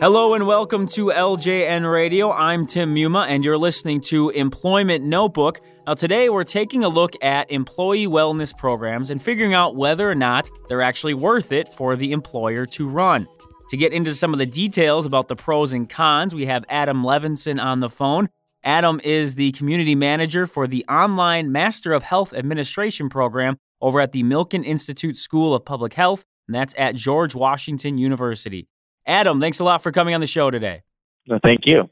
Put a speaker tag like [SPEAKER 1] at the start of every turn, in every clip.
[SPEAKER 1] Hello and welcome to LJN Radio. I'm Tim Muma and you're listening to Employment Notebook. Now, today we're taking a look at employee wellness programs and figuring out whether or not they're actually worth it for the employer to run. To get into some of the details about the pros and cons, we have Adam Levinson on the phone. Adam is the community manager for the online Master of Health Administration program over at the Milken Institute School of Public Health, and that's at George Washington University. Adam, thanks a lot for coming on the show today.
[SPEAKER 2] No, thank you.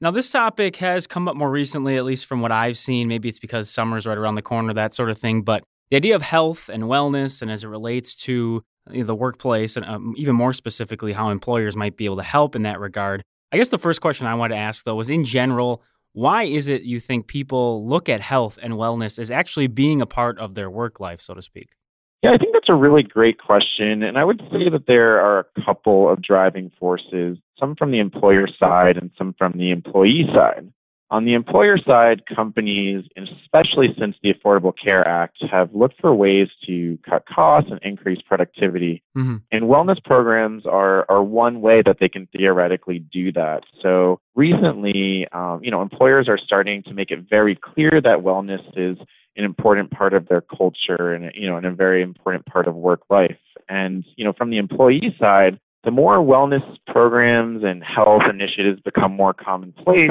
[SPEAKER 1] Now, this topic has come up more recently, at least from what I've seen. Maybe it's because summer's right around the corner, that sort of thing. But the idea of health and wellness, and as it relates to you know, the workplace, and um, even more specifically, how employers might be able to help in that regard. I guess the first question I want to ask, though, is in general, why is it you think people look at health and wellness as actually being a part of their work life, so to speak?
[SPEAKER 2] Yeah, I think that's a really great question. And I would say that there are a couple of driving forces, some from the employer side and some from the employee side. On the employer side, companies, especially since the Affordable Care Act, have looked for ways to cut costs and increase productivity. Mm-hmm. And wellness programs are, are one way that they can theoretically do that. So recently, um, you know, employers are starting to make it very clear that wellness is an important part of their culture and you know and a very important part of work life and you know from the employee side the more wellness programs and health initiatives become more commonplace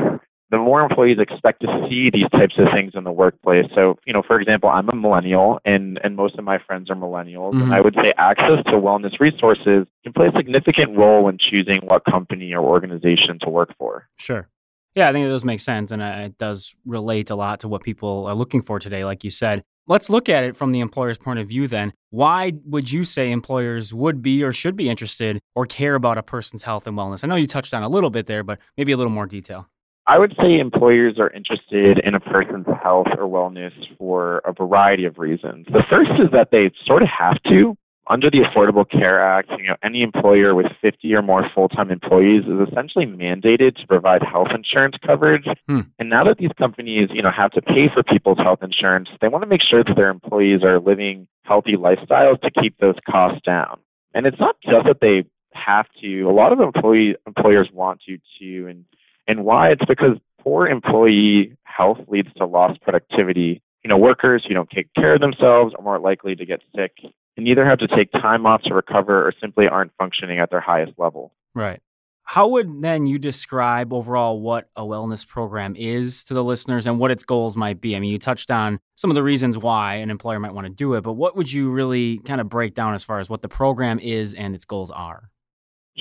[SPEAKER 2] the more employees expect to see these types of things in the workplace. So, you know, for example, I'm a millennial and, and most of my friends are millennials. Mm-hmm. And I would say access to wellness resources can play a significant role in choosing what company or organization to work for.
[SPEAKER 1] Sure. Yeah, I think does make sense, and uh, it does relate a lot to what people are looking for today, like you said. Let's look at it from the employer's point of view then. Why would you say employers would be or should be interested or care about a person's health and wellness? I know you touched on a little bit there, but maybe a little more detail.
[SPEAKER 2] I would say employers are interested in a person's health or wellness for a variety of reasons. The first is that they sort of have to under the Affordable Care Act, you know, any employer with 50 or more full-time employees is essentially mandated to provide health insurance coverage. Hmm. And now that these companies, you know, have to pay for people's health insurance, they want to make sure that their employees are living healthy lifestyles to keep those costs down. And it's not just that they have to. A lot of employee employers want to too, and and why? It's because poor employee health leads to lost productivity. You know, workers who don't take care of themselves are more likely to get sick and either have to take time off to recover or simply aren't functioning at their highest level.
[SPEAKER 1] Right. How would then you describe overall what a wellness program is to the listeners and what its goals might be? I mean, you touched on some of the reasons why an employer might want to do it, but what would you really kind of break down as far as what the program is and its goals are?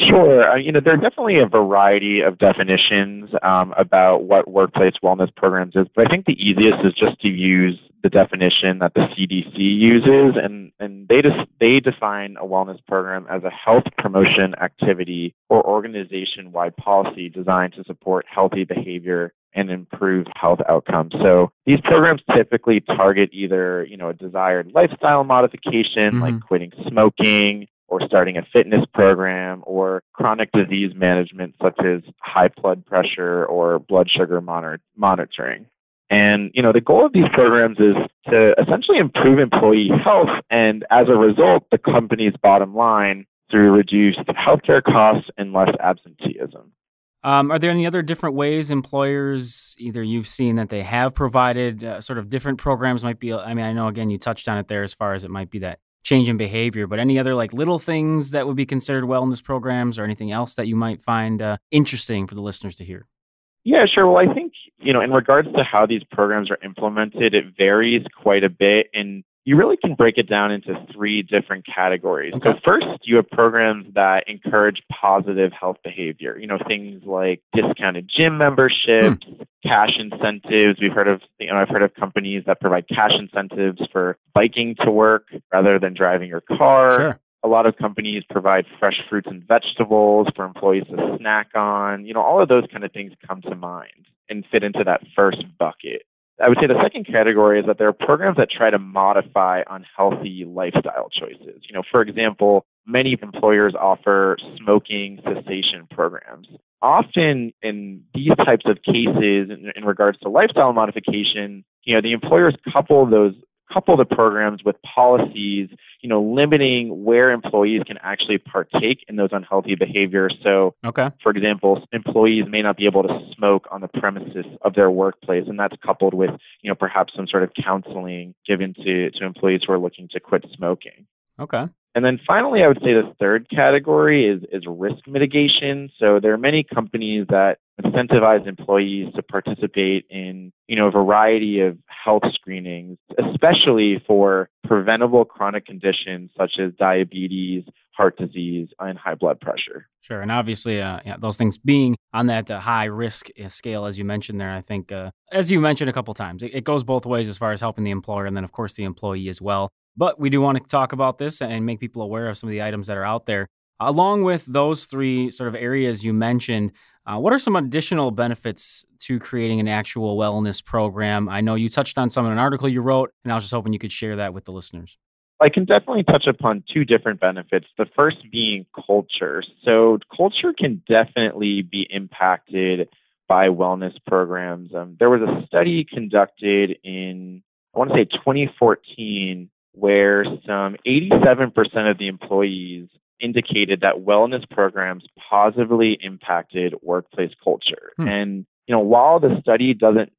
[SPEAKER 2] Sure. Uh, you know, there are definitely a variety of definitions um, about what workplace wellness programs is, but I think the easiest is just to use the definition that the CDC uses, and, and they, just, they define a wellness program as a health promotion activity or organization wide policy designed to support healthy behavior and improve health outcomes. So these programs typically target either, you know, a desired lifestyle modification mm-hmm. like quitting smoking or starting a fitness program or chronic disease management such as high blood pressure or blood sugar monitor- monitoring. And, you know, the goal of these programs is to essentially improve employee health and as a result, the company's bottom line through reduced healthcare costs and less absenteeism.
[SPEAKER 1] Um, are there any other different ways employers, either you've seen that they have provided uh, sort of different programs might be, I mean, I know again, you touched on it there as far as it might be that change in behavior, but any other like little things that would be considered wellness programs or anything else that you might find uh, interesting for the listeners to hear?
[SPEAKER 2] Yeah, sure. Well, I think, you know, in regards to how these programs are implemented, it varies quite a bit. And you really can break it down into three different categories. Okay. So, first, you have programs that encourage positive health behavior. You know, things like discounted gym memberships, hmm. cash incentives. We've heard of, you know, I've heard of companies that provide cash incentives for biking to work rather than driving your car.
[SPEAKER 1] Sure.
[SPEAKER 2] A lot of companies provide fresh fruits and vegetables for employees to snack on. You know, all of those kind of things come to mind and fit into that first bucket. I would say the second category is that there are programs that try to modify unhealthy lifestyle choices. You know, for example, many employers offer smoking cessation programs. Often in these types of cases, in, in regards to lifestyle modification, you know, the employers couple those couple the programs with policies, you know, limiting where employees can actually partake in those unhealthy behaviors. So,
[SPEAKER 1] okay.
[SPEAKER 2] for example, employees may not be able to smoke on the premises of their workplace, and that's coupled with, you know, perhaps some sort of counseling given to, to employees who are looking to quit smoking.
[SPEAKER 1] Okay.
[SPEAKER 2] And then finally, I would say the third category is, is risk mitigation. So there are many companies that incentivize employees to participate in, you know, a variety of health screenings, especially for preventable chronic conditions such as diabetes, heart disease, and high blood pressure.
[SPEAKER 1] Sure, and obviously, uh, yeah, those things being on that uh, high risk uh, scale, as you mentioned there, I think, uh, as you mentioned a couple times, it, it goes both ways as far as helping the employer and then, of course, the employee as well. But we do want to talk about this and make people aware of some of the items that are out there. Along with those three sort of areas you mentioned, uh, what are some additional benefits to creating an actual wellness program? I know you touched on some in an article you wrote, and I was just hoping you could share that with the listeners.
[SPEAKER 2] I can definitely touch upon two different benefits. The first being culture. So, culture can definitely be impacted by wellness programs. Um, there was a study conducted in, I want to say 2014, where some 87% of the employees indicated that wellness programs positively impacted workplace culture. Hmm. And, you know, while the study doesn't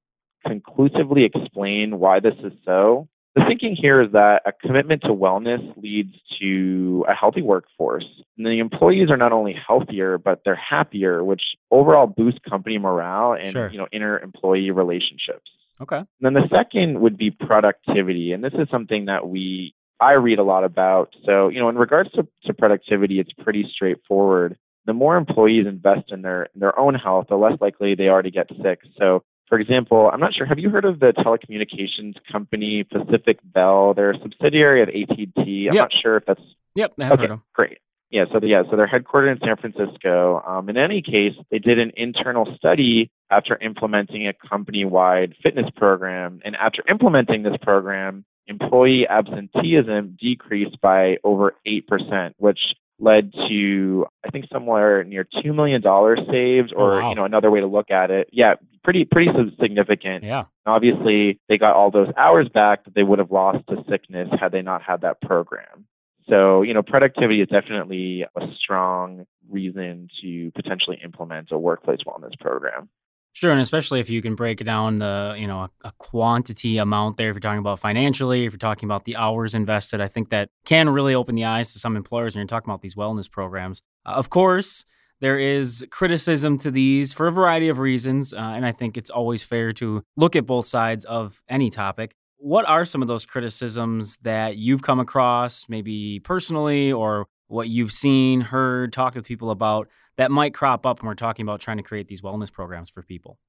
[SPEAKER 2] conclusively explain why this is so, the thinking here is that a commitment to wellness leads to a healthy workforce. And the employees are not only healthier, but they're happier, which overall boosts company morale and
[SPEAKER 1] sure.
[SPEAKER 2] you know inter employee relationships.
[SPEAKER 1] Okay.
[SPEAKER 2] And then the second would be productivity. And this is something that we I read a lot about. So, you know, in regards to, to productivity, it's pretty straightforward. The more employees invest in their in their own health, the less likely they are to get sick. So for example, I'm not sure. Have you heard of the telecommunications company Pacific Bell? They're a subsidiary of AT&T. I'm
[SPEAKER 1] yep.
[SPEAKER 2] not sure if that's
[SPEAKER 1] yep. I have
[SPEAKER 2] okay,
[SPEAKER 1] heard of.
[SPEAKER 2] Great. Yeah, so the, yeah, so they're headquartered in San Francisco. Um, in any case, they did an internal study after implementing a company-wide fitness program, and after implementing this program, employee absenteeism decreased by over eight percent, which led to I think somewhere near two million dollars saved, or
[SPEAKER 1] oh, wow.
[SPEAKER 2] you know another way to look at it, yeah, pretty pretty significant.
[SPEAKER 1] Yeah.
[SPEAKER 2] Obviously, they got all those hours back that they would have lost to sickness had they not had that program. So you know, productivity is definitely a strong reason to potentially implement a workplace wellness program.
[SPEAKER 1] Sure, and especially if you can break down the you know a, a, quantity amount there. If you're talking about financially, if you're talking about the hours invested, I think that can really open the eyes to some employers. when you're talking about these wellness programs. Uh, of course, there is criticism to these for a variety of reasons, uh, and I think it's always fair to look at both sides of any topic. What are some of those criticisms that you've come across, maybe personally, or what you've seen, heard, talked with people about that might crop up when we're talking about trying to create these wellness programs for people?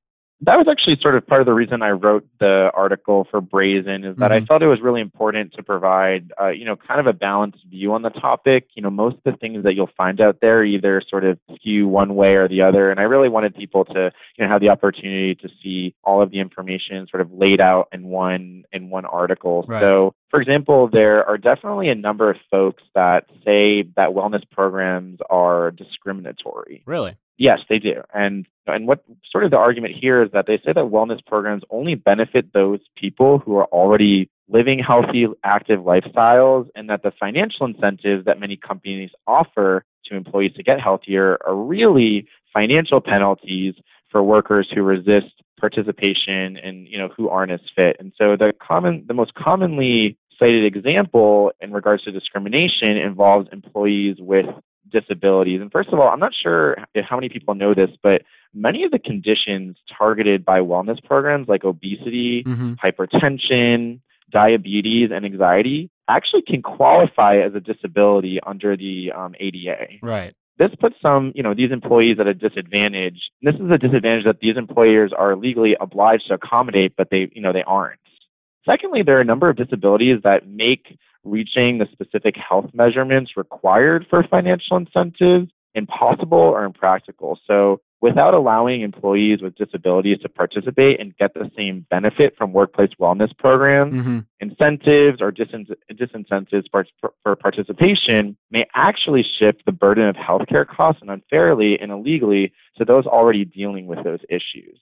[SPEAKER 2] That was actually sort of part of the reason I wrote the article for Brazen is that mm-hmm. I thought it was really important to provide, uh, you know, kind of a balanced view on the topic. You know, most of the things that you'll find out there either sort of skew one way or the other, and I really wanted people to, you know, have the opportunity to see all of the information sort of laid out in one in one article.
[SPEAKER 1] Right.
[SPEAKER 2] So, for example, there are definitely a number of folks that say that wellness programs are discriminatory.
[SPEAKER 1] Really?
[SPEAKER 2] Yes, they do. And and what sort of the argument here is that they say that wellness programs only benefit those people who are already living healthy, active lifestyles, and that the financial incentives that many companies offer to employees to get healthier are really financial penalties for workers who resist participation and you know who aren't as fit. And so the common the most commonly cited example in regards to discrimination involves employees with disabilities. And first of all, I'm not sure how many people know this, but many of the conditions targeted by wellness programs like obesity,
[SPEAKER 1] mm-hmm.
[SPEAKER 2] hypertension, diabetes, and anxiety actually can qualify as a disability under the um, ADA.
[SPEAKER 1] Right.
[SPEAKER 2] This puts some, you know, these employees at a disadvantage. This is a disadvantage that these employers are legally obliged to accommodate, but they, you know, they aren't. Secondly, there are a number of disabilities that make reaching the specific health measurements required for financial incentives impossible or impractical. So, without allowing employees with disabilities to participate and get the same benefit from workplace wellness programs,
[SPEAKER 1] mm-hmm.
[SPEAKER 2] incentives or disincentives for, for participation may actually shift the burden of healthcare costs and unfairly and illegally to those already dealing with those issues.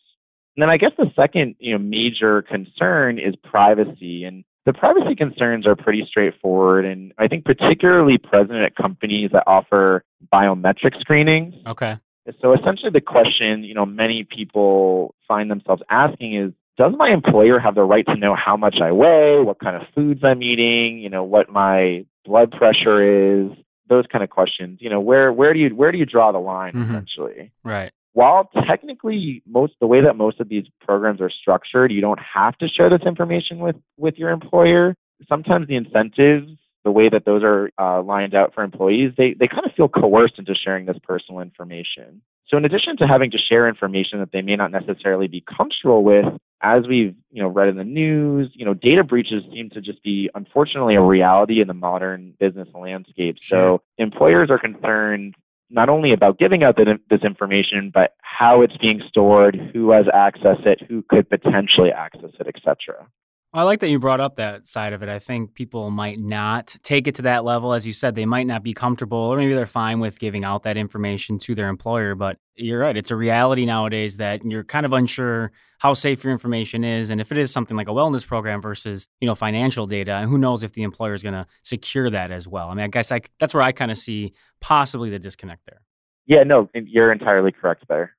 [SPEAKER 2] And then I guess the second you know, major concern is privacy. And the privacy concerns are pretty straightforward, and I think particularly present at companies that offer biometric screenings.
[SPEAKER 1] Okay.
[SPEAKER 2] So essentially, the question you know many people find themselves asking is, does my employer have the right to know how much I weigh, what kind of foods I'm eating, you know, what my blood pressure is, those kind of questions. You know, where where do you where do you draw the line
[SPEAKER 1] Mhm.
[SPEAKER 2] essentially?
[SPEAKER 1] Right.
[SPEAKER 2] While technically most the way that most of these programs are structured, you don't have to share this information with with your employer. Sometimes the incentives, the way that those are uh, lined out for employees, they they kind of feel coerced into sharing this personal information. So in addition to having to share information that they may not necessarily be comfortable with, as we've you know read in the news, you know data breaches seem to just be unfortunately a reality in the modern business landscape.
[SPEAKER 1] Sure.
[SPEAKER 2] So employers are concerned not only about giving out the, this information, but how it's being stored, who has access it, who could potentially access it, etc.
[SPEAKER 1] I like that you brought up that side of it. I think people might not take it to that level. As you said, they might not be comfortable, or maybe they're fine with giving out that information to their employer. But you're right. It's a reality nowadays that you're kind of unsure how safe your information is. And if it is something like a wellness program versus, you know, financial data, and who knows if the employer is going to secure that as well. I mean, I guess I, that's where I kind of see possibly the disconnect there.
[SPEAKER 2] Yeah, no, you're entirely correct there.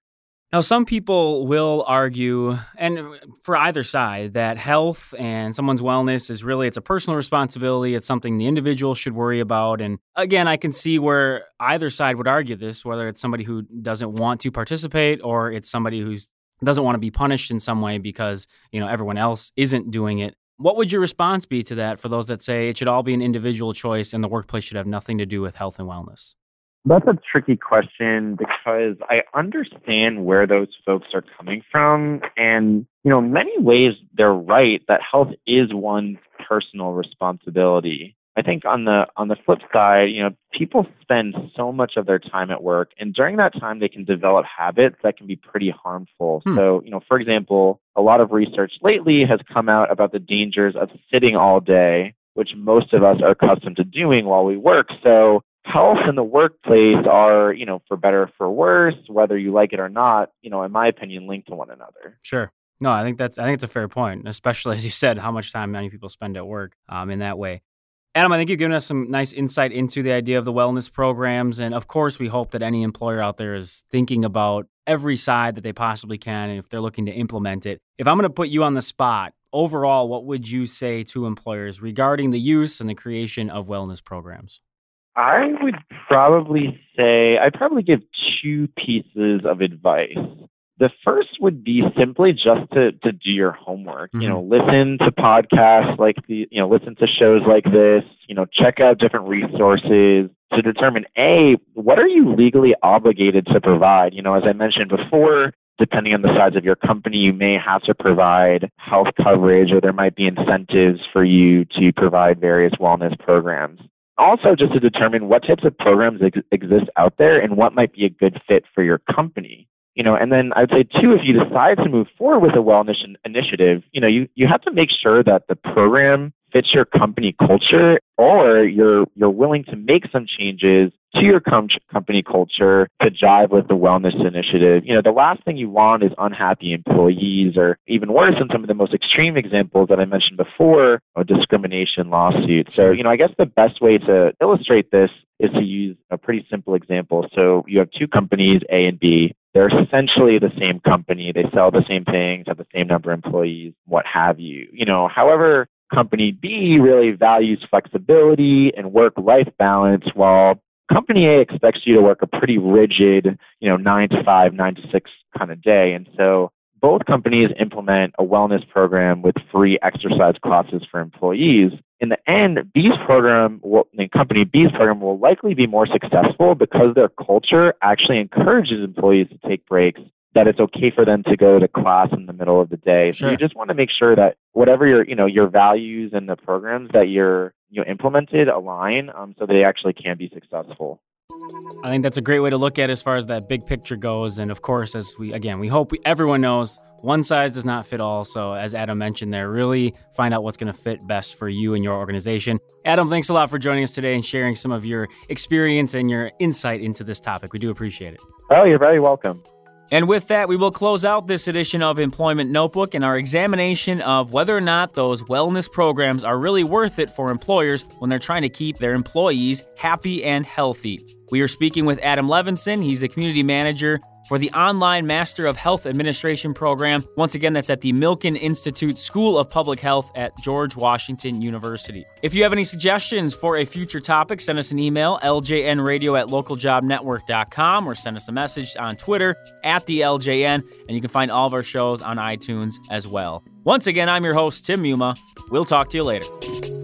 [SPEAKER 1] Now, some people will argue, and for either side, that health and someone's wellness is really it's a personal responsibility. It's something the individual should worry about. And again, I can see where either side would argue this, whether it's somebody who doesn't want to participate or it's somebody who doesn't want to be punished in some way because you know everyone else isn't doing it. What would your response be to that for those that say it should all be an individual choice and the workplace should have nothing to do with health and wellness?
[SPEAKER 2] That's a tricky question because I understand where those folks are coming from. And, you know, in many ways, they're right that health is one's personal responsibility. I think on the on the flip side, you know, people spend so much of their time at work and during that time they can develop habits that can be pretty harmful.
[SPEAKER 1] Hmm.
[SPEAKER 2] So, you know, for example, a lot of research lately has come out about the dangers of sitting all day, which most of us are accustomed to doing while we work. So, health in the workplace are, you know, for better or for worse, whether you like it or not, you know, in my opinion, linked to one another.
[SPEAKER 1] Sure. No, I think that's I think it's a fair point, especially as you said, how much time many people spend at work um, in that way. Adam, I think you've given us some nice insight into the idea of the wellness programs, and of course, we hope that any employer out there is thinking about every side that they possibly can, and if they're looking to implement it. If I'm going to put you on the spot, overall, what would you say to employers regarding the use and the creation of wellness programs?
[SPEAKER 2] I would probably say I'd probably give two pieces of advice. The first would be simply just to, to do your homework. You mm-hmm. know, listen to podcasts like the, you know, listen to shows like this, you know, check out different resources to determine A, what are you legally obligated to provide? You know, as I mentioned before, depending on the size of your company, you may have to provide health coverage or there might be incentives for you to provide various wellness programs also just to determine what types of programs ex- exist out there and what might be a good fit for your company you know and then i'd say too if you decide to move forward with a wellness initiative you know you, you have to make sure that the program fits your company culture or you're you're willing to make some changes to your com- company culture to jive with the wellness initiative. You know, the last thing you want is unhappy employees or even worse in some of the most extreme examples that I mentioned before, a discrimination lawsuit. So, you know, I guess the best way to illustrate this is to use a pretty simple example. So you have two companies, A and B. They're essentially the same company. They sell the same things, have the same number of employees, what have you. You know, however, company B really values flexibility and work life balance while company A expects you to work a pretty rigid, you know, nine to five, nine to six kind of day. And so both companies implement a wellness program with free exercise classes for employees. In the end, B's program, will, company B's program will likely be more successful because their culture actually encourages employees to take breaks that it's okay for them to go to class in the middle of the day.
[SPEAKER 1] Sure.
[SPEAKER 2] So you just want to make sure that whatever your, you know, your values and the programs that you're, you know, implemented align um, so they actually can be successful.
[SPEAKER 1] I think that's a great way to look at it as far as that big picture goes. And of course, as we again, we hope we, everyone knows one size does not fit all. So as Adam mentioned there, really find out what's going to fit best for you and your organization. Adam, thanks a lot for joining us today and sharing some of your experience and your insight into this topic. We do appreciate it.
[SPEAKER 2] Oh, you're very welcome.
[SPEAKER 1] And with that, we will close out this edition of Employment Notebook and our examination of whether or not those wellness programs are really worth it for employers when they're trying to keep their employees happy and healthy. We are speaking with Adam Levinson. He's the community manager for the online Master of Health Administration program. Once again, that's at the Milken Institute School of Public Health at George Washington University. If you have any suggestions for a future topic, send us an email, ljnradio at localjobnetwork.com, or send us a message on Twitter at the LJN, and you can find all of our shows on iTunes as well. Once again, I'm your host, Tim Muma. We'll talk to you later.